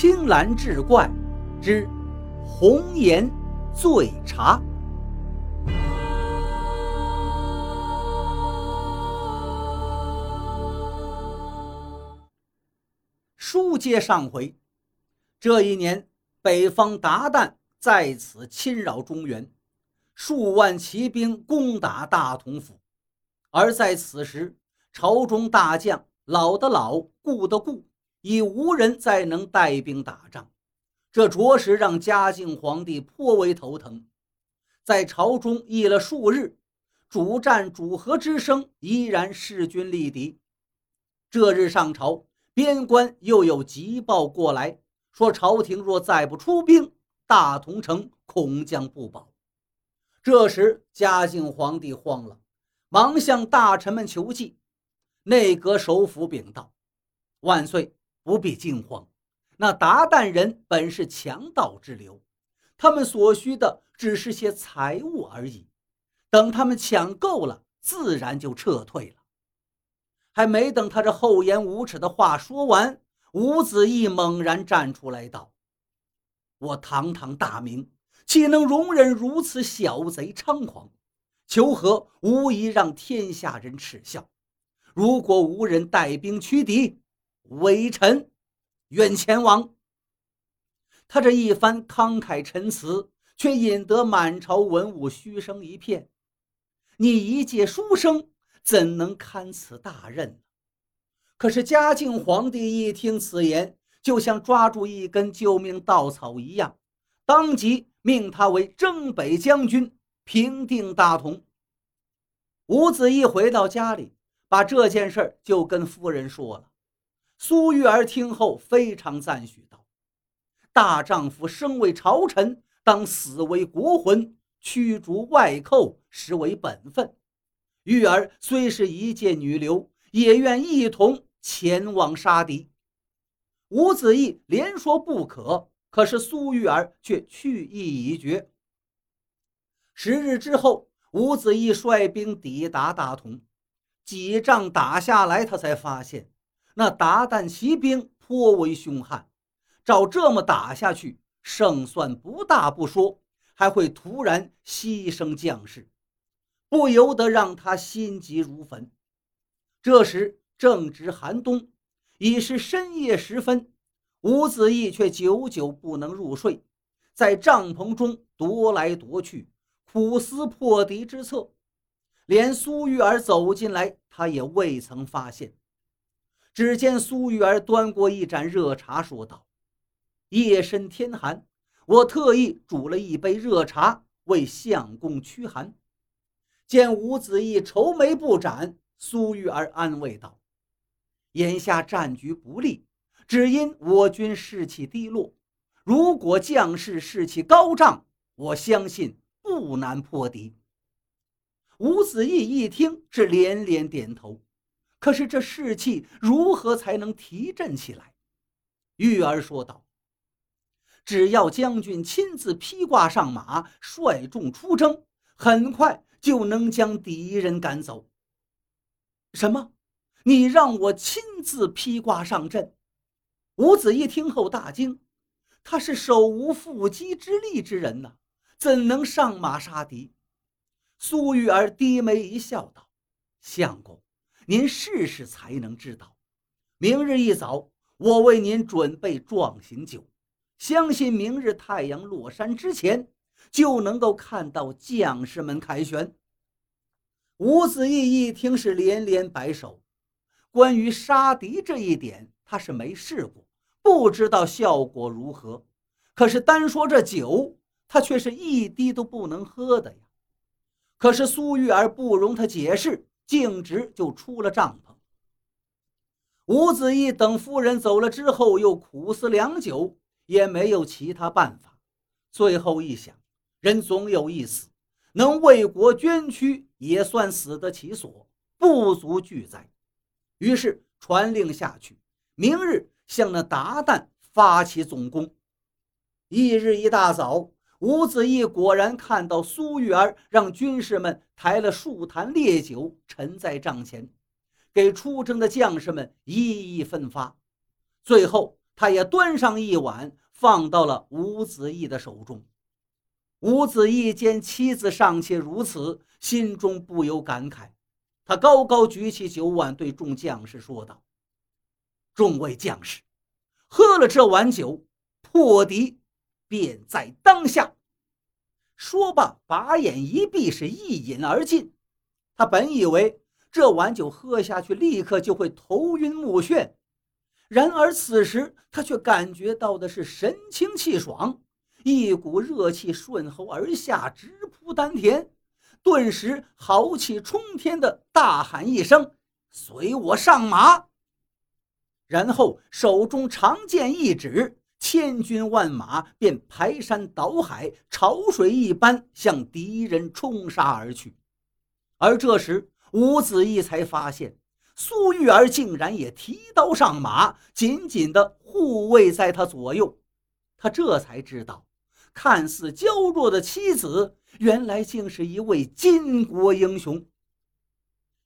青蓝志怪之红颜醉茶。书接上回，这一年，北方鞑靼在此侵扰中原，数万骑兵攻打大同府，而在此时，朝中大将老的老，顾的顾。已无人再能带兵打仗，这着实让嘉靖皇帝颇为头疼。在朝中议了数日，主战主和之声依然势均力敌。这日上朝，边关又有急报过来，说朝廷若再不出兵，大同城恐将不保。这时嘉靖皇帝慌了，忙向大臣们求计。内阁首辅禀道：“万岁。”不必惊慌，那鞑靼人本是强盗之流，他们所需的只是些财物而已。等他们抢够了，自然就撤退了。还没等他这厚颜无耻的话说完，吴子义猛然站出来道：“我堂堂大明，岂能容忍如此小贼猖狂？求和无疑让天下人耻笑。如果无人带兵驱敌，”微臣愿前往。他这一番慷慨陈词，却引得满朝文武嘘声一片。你一介书生，怎能堪此大任？可是嘉靖皇帝一听此言，就像抓住一根救命稻草一样，当即命他为征北将军，平定大同。吴子义回到家里，把这件事就跟夫人说了。苏玉儿听后非常赞许道：“大丈夫生为朝臣，当死为国魂，驱逐外寇，实为本分。玉儿虽是一介女流，也愿一同前往杀敌。”吴子义连说不可，可是苏玉儿却去意已决。十日之后，吴子义率兵抵达大同，几仗打下来，他才发现。那鞑靼骑兵颇为凶悍，照这么打下去，胜算不大不说，还会突然牺牲将士，不由得让他心急如焚。这时正值寒冬，已是深夜时分，吴子义却久久不能入睡，在帐篷中踱来踱去，苦思破敌之策。连苏玉儿走进来，他也未曾发现。只见苏玉儿端过一盏热茶，说道：“夜深天寒，我特意煮了一杯热茶为相公驱寒。”见吴子义愁眉不展，苏玉儿安慰道：“眼下战局不利，只因我军士气低落。如果将士士气高涨，我相信不难破敌。”吴子义一听，是连连点头。可是这士气如何才能提振起来？玉儿说道：“只要将军亲自披挂上马，率众出征，很快就能将敌人赶走。”什么？你让我亲自披挂上阵？吴子一听后大惊，他是手无缚鸡之力之人呐，怎能上马杀敌？苏玉儿低眉一笑，道：“相公。”您试试才能知道。明日一早，我为您准备壮行酒，相信明日太阳落山之前，就能够看到将士们凯旋。吴子义一听是连连摆手。关于杀敌这一点，他是没试过，不知道效果如何。可是单说这酒，他却是一滴都不能喝的呀。可是苏玉儿不容他解释。径直就出了帐篷。吴子义等夫人走了之后，又苦思良久，也没有其他办法。最后一想，人总有一死，能为国捐躯，也算死得其所，不足惧哉。于是传令下去，明日向那鞑靼发起总攻。翌日一大早。吴子义果然看到苏玉儿让军士们抬了数坛烈酒陈在帐前，给出征的将士们一一分发。最后，他也端上一碗，放到了吴子义的手中。吴子义见妻子尚且如此，心中不由感慨。他高高举起酒碗，对众将士说道：“众位将士，喝了这碗酒，破敌便在当下。”说罢，把眼一闭，是一饮而尽。他本以为这碗酒喝下去，立刻就会头晕目眩，然而此时他却感觉到的是神清气爽。一股热气顺喉而下，直扑丹田，顿时豪气冲天的大喊一声：“随我上马！”然后手中长剑一指，千军万马便排山倒海、潮水一般向敌人冲杀而去。而这时，吴子义才发现苏玉儿竟然也提刀上马，紧紧地护卫在他左右。他这才知道。看似娇弱的妻子，原来竟是一位巾帼英雄。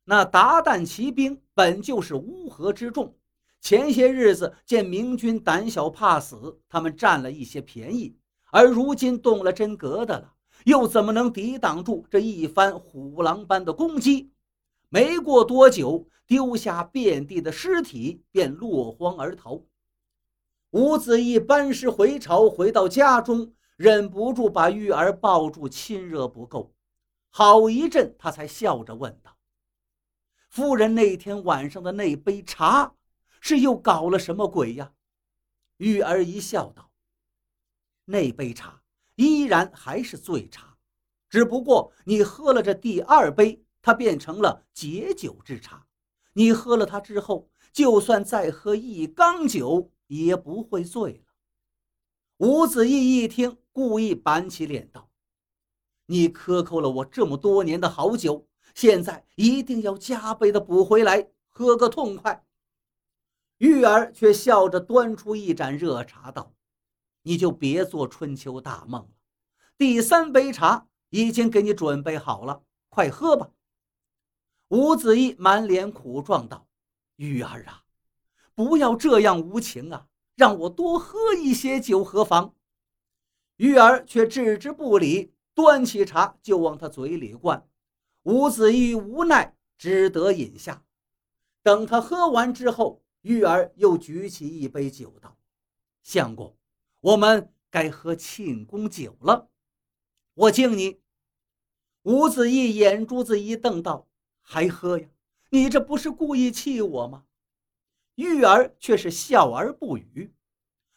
那鞑靼骑兵本就是乌合之众，前些日子见明军胆小怕死，他们占了一些便宜，而如今动了真格的了，又怎么能抵挡住这一番虎狼般的攻击？没过多久，丢下遍地的尸体，便落荒而逃。吴子义班师回朝，回到家中。忍不住把玉儿抱住，亲热不够，好一阵，他才笑着问道：“夫人那天晚上的那杯茶，是又搞了什么鬼呀？”玉儿一笑道：“那杯茶依然还是醉茶，只不过你喝了这第二杯，它变成了解酒之茶。你喝了它之后，就算再喝一缸酒，也不会醉了。”吴子义一听。故意板起脸道：“你克扣了我这么多年的好酒，现在一定要加倍的补回来，喝个痛快。”玉儿却笑着端出一盏热茶道：“你就别做春秋大梦了，第三杯茶已经给你准备好了，快喝吧。”吴子义满脸苦状道：“玉儿啊，不要这样无情啊，让我多喝一些酒何妨？”玉儿却置之不理，端起茶就往他嘴里灌。吴子义无奈，只得饮下。等他喝完之后，玉儿又举起一杯酒道：“相公，我们该喝庆功酒了，我敬你。”吴子义眼珠子一瞪道：“还喝呀？你这不是故意气我吗？”玉儿却是笑而不语。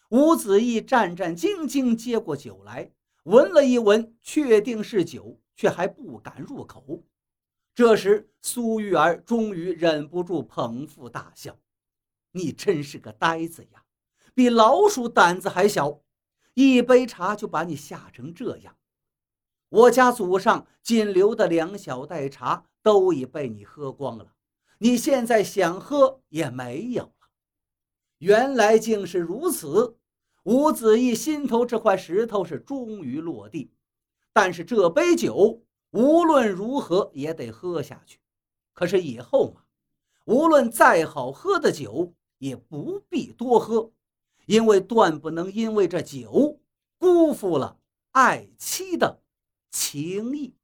吴子义战战兢兢接过酒来，闻了一闻，确定是酒，却还不敢入口。这时，苏玉儿终于忍不住捧腹大笑：“你真是个呆子呀，比老鼠胆子还小！一杯茶就把你吓成这样。我家祖上仅留的两小袋茶都已被你喝光了，你现在想喝也没有了。”原来竟是如此，吴子义心头这块石头是终于落地。但是这杯酒无论如何也得喝下去。可是以后嘛，无论再好喝的酒也不必多喝，因为断不能因为这酒辜负了爱妻的情谊。